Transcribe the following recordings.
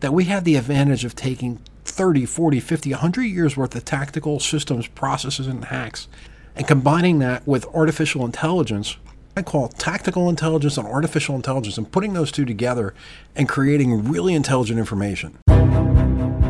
that we have the advantage of taking 30, 40, 50, 100 years worth of tactical systems, processes, and hacks and combining that with artificial intelligence. I call tactical intelligence and artificial intelligence and putting those two together and creating really intelligent information.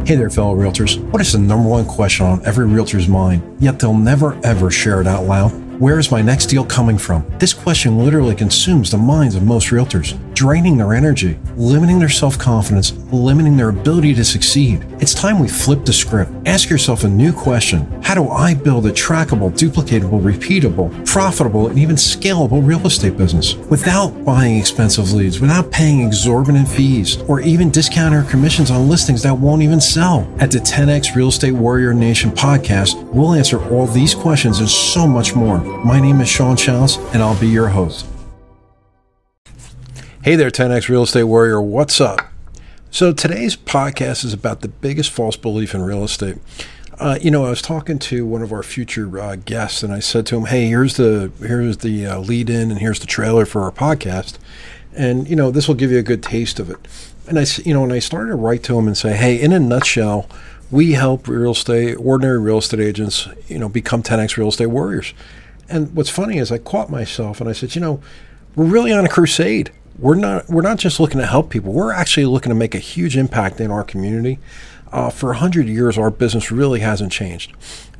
Hey there, fellow realtors. What is the number one question on every realtor's mind, yet they'll never ever share it out loud? Where is my next deal coming from? This question literally consumes the minds of most realtors, draining their energy, limiting their self confidence, limiting their ability to succeed. It's time we flip the script. Ask yourself a new question How do I build a trackable, duplicatable, repeatable, profitable, and even scalable real estate business without buying expensive leads, without paying exorbitant fees, or even discounting or commissions on listings that won't even sell? At the 10X Real Estate Warrior Nation podcast, we'll answer all these questions and so much more. My name is Sean Shallis, and I'll be your host. Hey there, 10x Real Estate Warrior. What's up? So, today's podcast is about the biggest false belief in real estate. Uh, you know, I was talking to one of our future uh, guests, and I said to him, "Hey, here's the here's the uh, lead in, and here's the trailer for our podcast, and you know, this will give you a good taste of it." And I, you know, and I started to write to him and say, "Hey, in a nutshell, we help real estate, ordinary real estate agents, you know, become 10x real estate warriors." And what's funny is I caught myself and I said, you know, we're really on a crusade. We're not we're not just looking to help people. We're actually looking to make a huge impact in our community. Uh, for 100 years, our business really hasn't changed.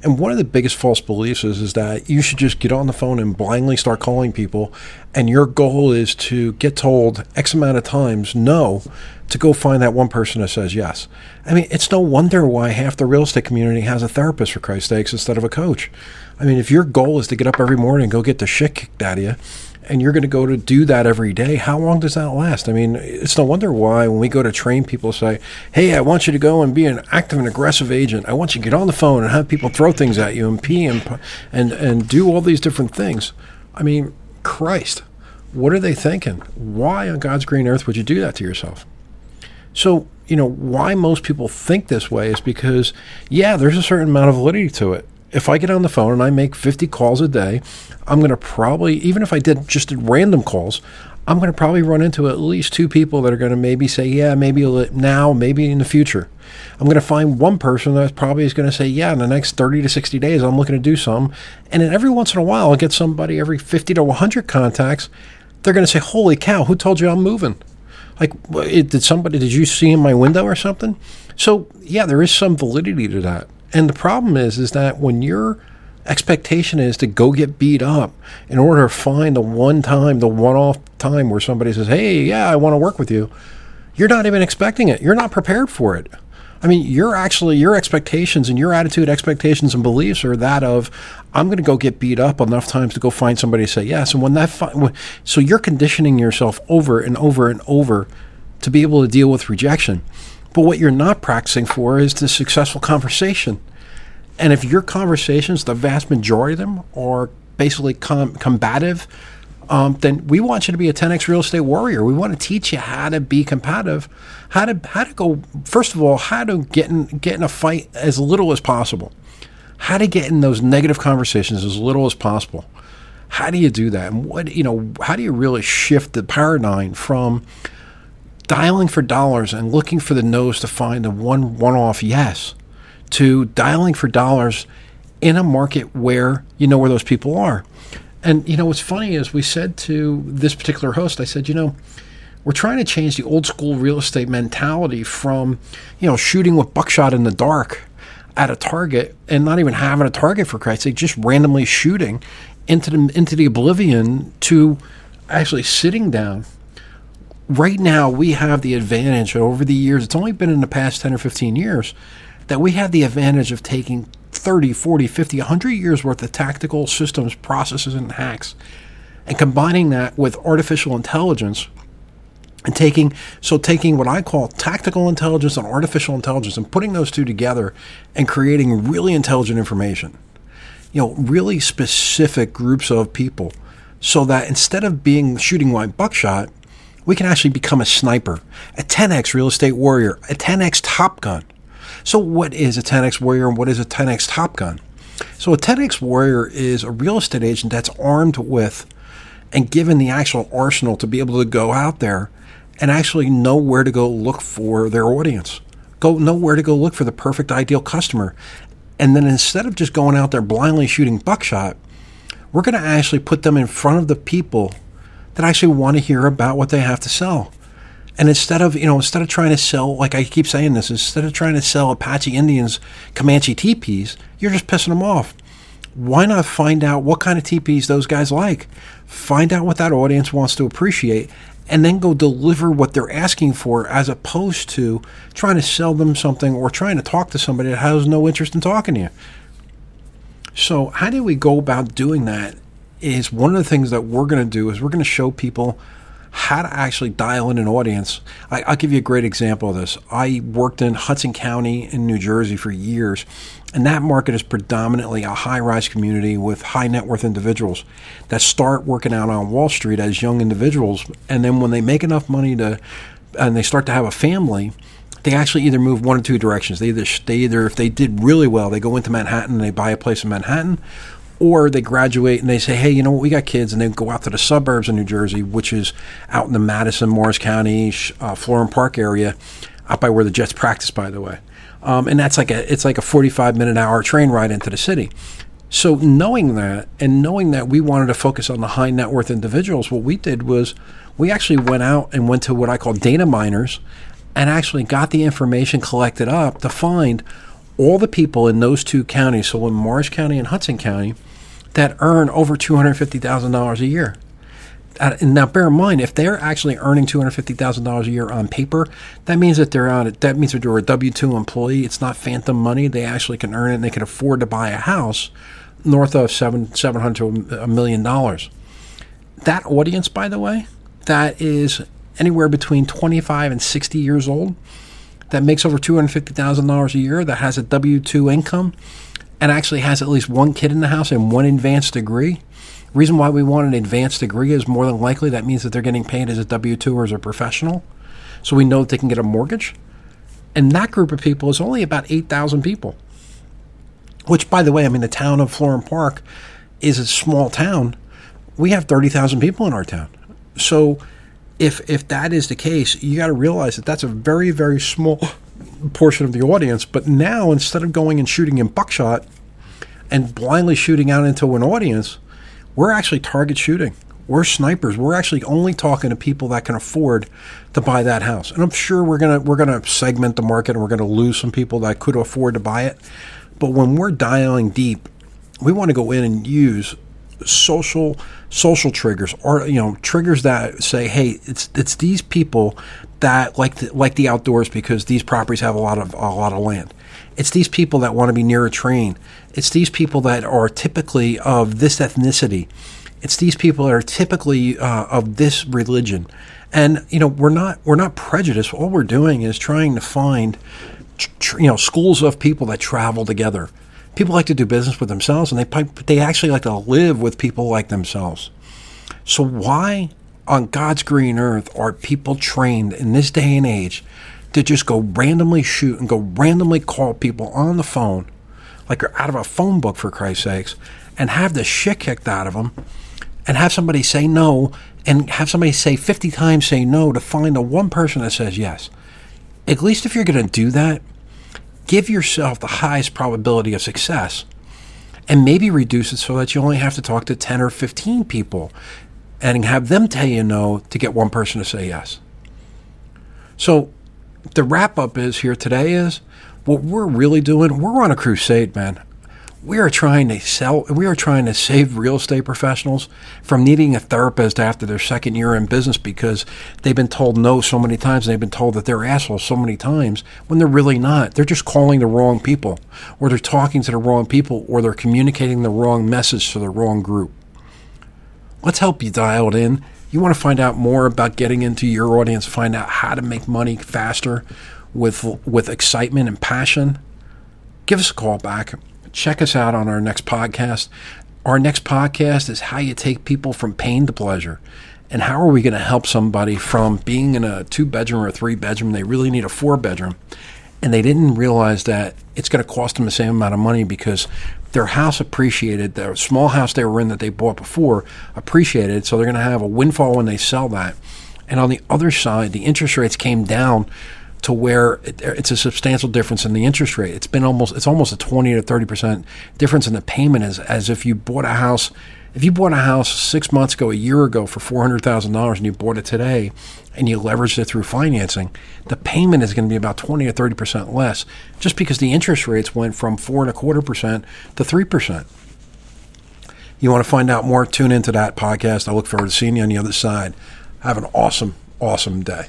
And one of the biggest false beliefs is, is that you should just get on the phone and blindly start calling people, and your goal is to get told X amount of times no to go find that one person that says yes. I mean, it's no wonder why half the real estate community has a therapist, for Christ's sakes, instead of a coach. I mean, if your goal is to get up every morning and go get the shit kicked out of you, and you're going to go to do that every day, how long does that last? I mean, it's no wonder why when we go to train people say, "Hey, I want you to go and be an active and aggressive agent. I want you to get on the phone and have people throw things at you and pee and and and do all these different things." I mean, Christ, what are they thinking? Why on God's green earth would you do that to yourself? So, you know, why most people think this way is because, yeah, there's a certain amount of validity to it if I get on the phone and I make 50 calls a day, I'm going to probably, even if I did just random calls, I'm going to probably run into at least two people that are going to maybe say, yeah, maybe now, maybe in the future. I'm going to find one person that probably is going to say, yeah, in the next 30 to 60 days, I'm looking to do some. And then every once in a while, I'll get somebody every 50 to 100 contacts. They're going to say, holy cow, who told you I'm moving? Like, did somebody, did you see in my window or something? So, yeah, there is some validity to that. And the problem is, is that when your expectation is to go get beat up in order to find the one time, the one off time where somebody says, Hey, yeah, I want to work with you, you're not even expecting it. You're not prepared for it. I mean, you're actually, your expectations and your attitude, expectations, and beliefs are that of, I'm going to go get beat up enough times to go find somebody to say yes. And when that, fi- so you're conditioning yourself over and over and over to be able to deal with rejection. But what you're not practicing for is the successful conversation. And if your conversations, the vast majority of them, are basically com- combative, um, then we want you to be a 10x real estate warrior. We want to teach you how to be competitive, how to how to go. First of all, how to get in get in a fight as little as possible, how to get in those negative conversations as little as possible. How do you do that? And what you know? How do you really shift the paradigm from dialing for dollars and looking for the nose to find the one one-off yes to dialing for dollars in a market where you know where those people are. And you know what's funny is we said to this particular host, I said, you know, we're trying to change the old school real estate mentality from, you know, shooting with buckshot in the dark at a target and not even having a target for Christ's sake, just randomly shooting into the into the oblivion to actually sitting down right now we have the advantage over the years, it's only been in the past 10 or 15 years, that we have the advantage of taking 30, 40, 50, 100 years worth of tactical systems, processes, and hacks, and combining that with artificial intelligence. And taking so taking what I call tactical intelligence and artificial intelligence and putting those two together and creating really intelligent information. You know, really specific groups of people so that instead of being shooting white buckshot, we can actually become a sniper, a 10x real estate warrior, a 10x Top Gun. So, what is a 10x warrior and what is a 10x Top Gun? So, a 10x warrior is a real estate agent that's armed with and given the actual arsenal to be able to go out there and actually know where to go look for their audience. Go know where to go look for the perfect ideal customer. And then instead of just going out there blindly shooting buckshot, we're going to actually put them in front of the people that actually want to hear about what they have to sell. And instead of, you know, instead of trying to sell, like I keep saying this, instead of trying to sell Apache Indians Comanche teepees, you're just pissing them off. Why not find out what kind of teepees those guys like? Find out what that audience wants to appreciate and then go deliver what they're asking for as opposed to trying to sell them something or trying to talk to somebody that has no interest in talking to you. So, how do we go about doing that? Is one of the things that we're going to do is we're going to show people how to actually dial in an audience. I, will give you a great example of this. I worked in Hudson County in New Jersey for years, and that market is predominantly a high rise community with high net worth individuals that start working out on Wall Street as young individuals. And then when they make enough money to, and they start to have a family, they actually either move one or two directions. They either, they either, if they did really well, they go into Manhattan and they buy a place in Manhattan, or they graduate and they say, hey, you know what, we got kids, and they go out to the suburbs of New Jersey, which is out in the Madison, Morris County, uh, Florham Park area, out by where the Jets practice, by the way. Um, and that's like a it's like a 45 minute hour train ride into the city. So knowing that and knowing that we wanted to focus on the high net worth individuals, what we did was we actually went out and went to what I call data miners and actually got the information collected up to find all the people in those two counties, so in Morris County and Hudson County, that earn over $250,000 a year. And now, bear in mind, if they're actually earning two hundred fifty thousand dollars a year on paper, that means that they're on. That means that they're a W two employee. It's not phantom money. They actually can earn it. and They can afford to buy a house north of seven seven hundred a million dollars. That audience, by the way, that is anywhere between twenty five and sixty years old, that makes over two hundred fifty thousand dollars a year, that has a W two income and actually has at least one kid in the house and one advanced degree. Reason why we want an advanced degree is more than likely that means that they're getting paid as a W 2 or as a professional. So we know that they can get a mortgage. And that group of people is only about 8,000 people. Which, by the way, I mean, the town of Florham Park is a small town. We have 30,000 people in our town. So if, if that is the case, you got to realize that that's a very, very small portion of the audience. But now, instead of going and shooting in buckshot and blindly shooting out into an audience, we're actually target shooting. We're snipers. We're actually only talking to people that can afford to buy that house. And I'm sure we're gonna we're gonna segment the market and we're gonna lose some people that could afford to buy it. But when we're dialing deep, we want to go in and use social social triggers or you know triggers that say hey it's it's these people that like the, like the outdoors because these properties have a lot of a lot of land. It's these people that want to be near a train. It's these people that are typically of this ethnicity. It's these people that are typically uh, of this religion. And you know we're not we're not prejudiced. All we're doing is trying to find tr- you know schools of people that travel together. People like to do business with themselves, and they they actually like to live with people like themselves. So why on God's green earth are people trained in this day and age to just go randomly shoot and go randomly call people on the phone, like you're out of a phone book for Christ's sakes, and have the shit kicked out of them, and have somebody say no, and have somebody say 50 times say no to find the one person that says yes. At least if you're going to do that, give yourself the highest probability of success and maybe reduce it so that you only have to talk to 10 or 15 people and have them tell you no to get one person to say yes. So the wrap up is here today is what we're really doing, we're on a crusade, man. We are trying to sell, we are trying to save real estate professionals from needing a therapist after their second year in business because they've been told no so many times and they've been told that they're assholes so many times when they're really not. They're just calling the wrong people, or they're talking to the wrong people, or they're communicating the wrong message to the wrong group. Let's help you dial it in. You want to find out more about getting into your audience, find out how to make money faster with with excitement and passion. Give us a call back. Check us out on our next podcast. Our next podcast is how you take people from pain to pleasure. And how are we going to help somebody from being in a two bedroom or three bedroom? They really need a four bedroom. And they didn't realize that it's going to cost them the same amount of money because their house appreciated, their small house they were in that they bought before appreciated, so they're going to have a windfall when they sell that. And on the other side, the interest rates came down to where it, it's a substantial difference in the interest rate. It's been almost it's almost a 20 to 30 percent difference in the payment as as if you bought a house. If you bought a house six months ago, a year ago for four hundred thousand dollars, and you bought it today, and you leveraged it through financing, the payment is going to be about twenty or thirty percent less, just because the interest rates went from four and a quarter percent to three percent. You want to find out more? Tune into that podcast. I look forward to seeing you on the other side. Have an awesome, awesome day.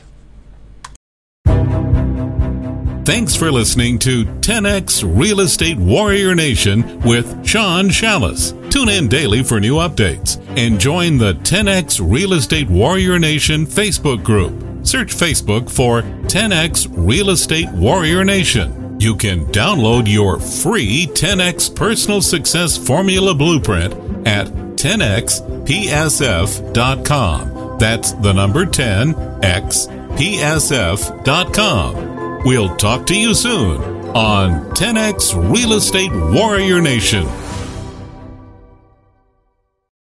Thanks for listening to 10X Real Estate Warrior Nation with Sean Shallis. Tune in daily for new updates and join the 10X Real Estate Warrior Nation Facebook group. Search Facebook for 10X Real Estate Warrior Nation. You can download your free 10X Personal Success Formula Blueprint at 10xpsf.com. That's the number 10xpsf.com. We'll talk to you soon on 10X Real Estate Warrior Nation.